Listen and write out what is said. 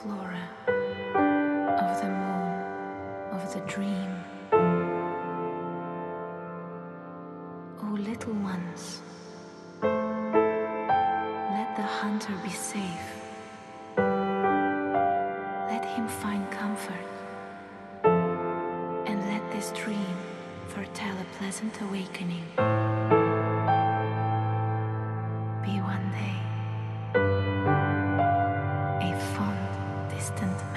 flora of the moon, of the dream. O little ones, let the hunter be safe. Let him find comfort. And let this dream foretell a pleasant awakening. extend.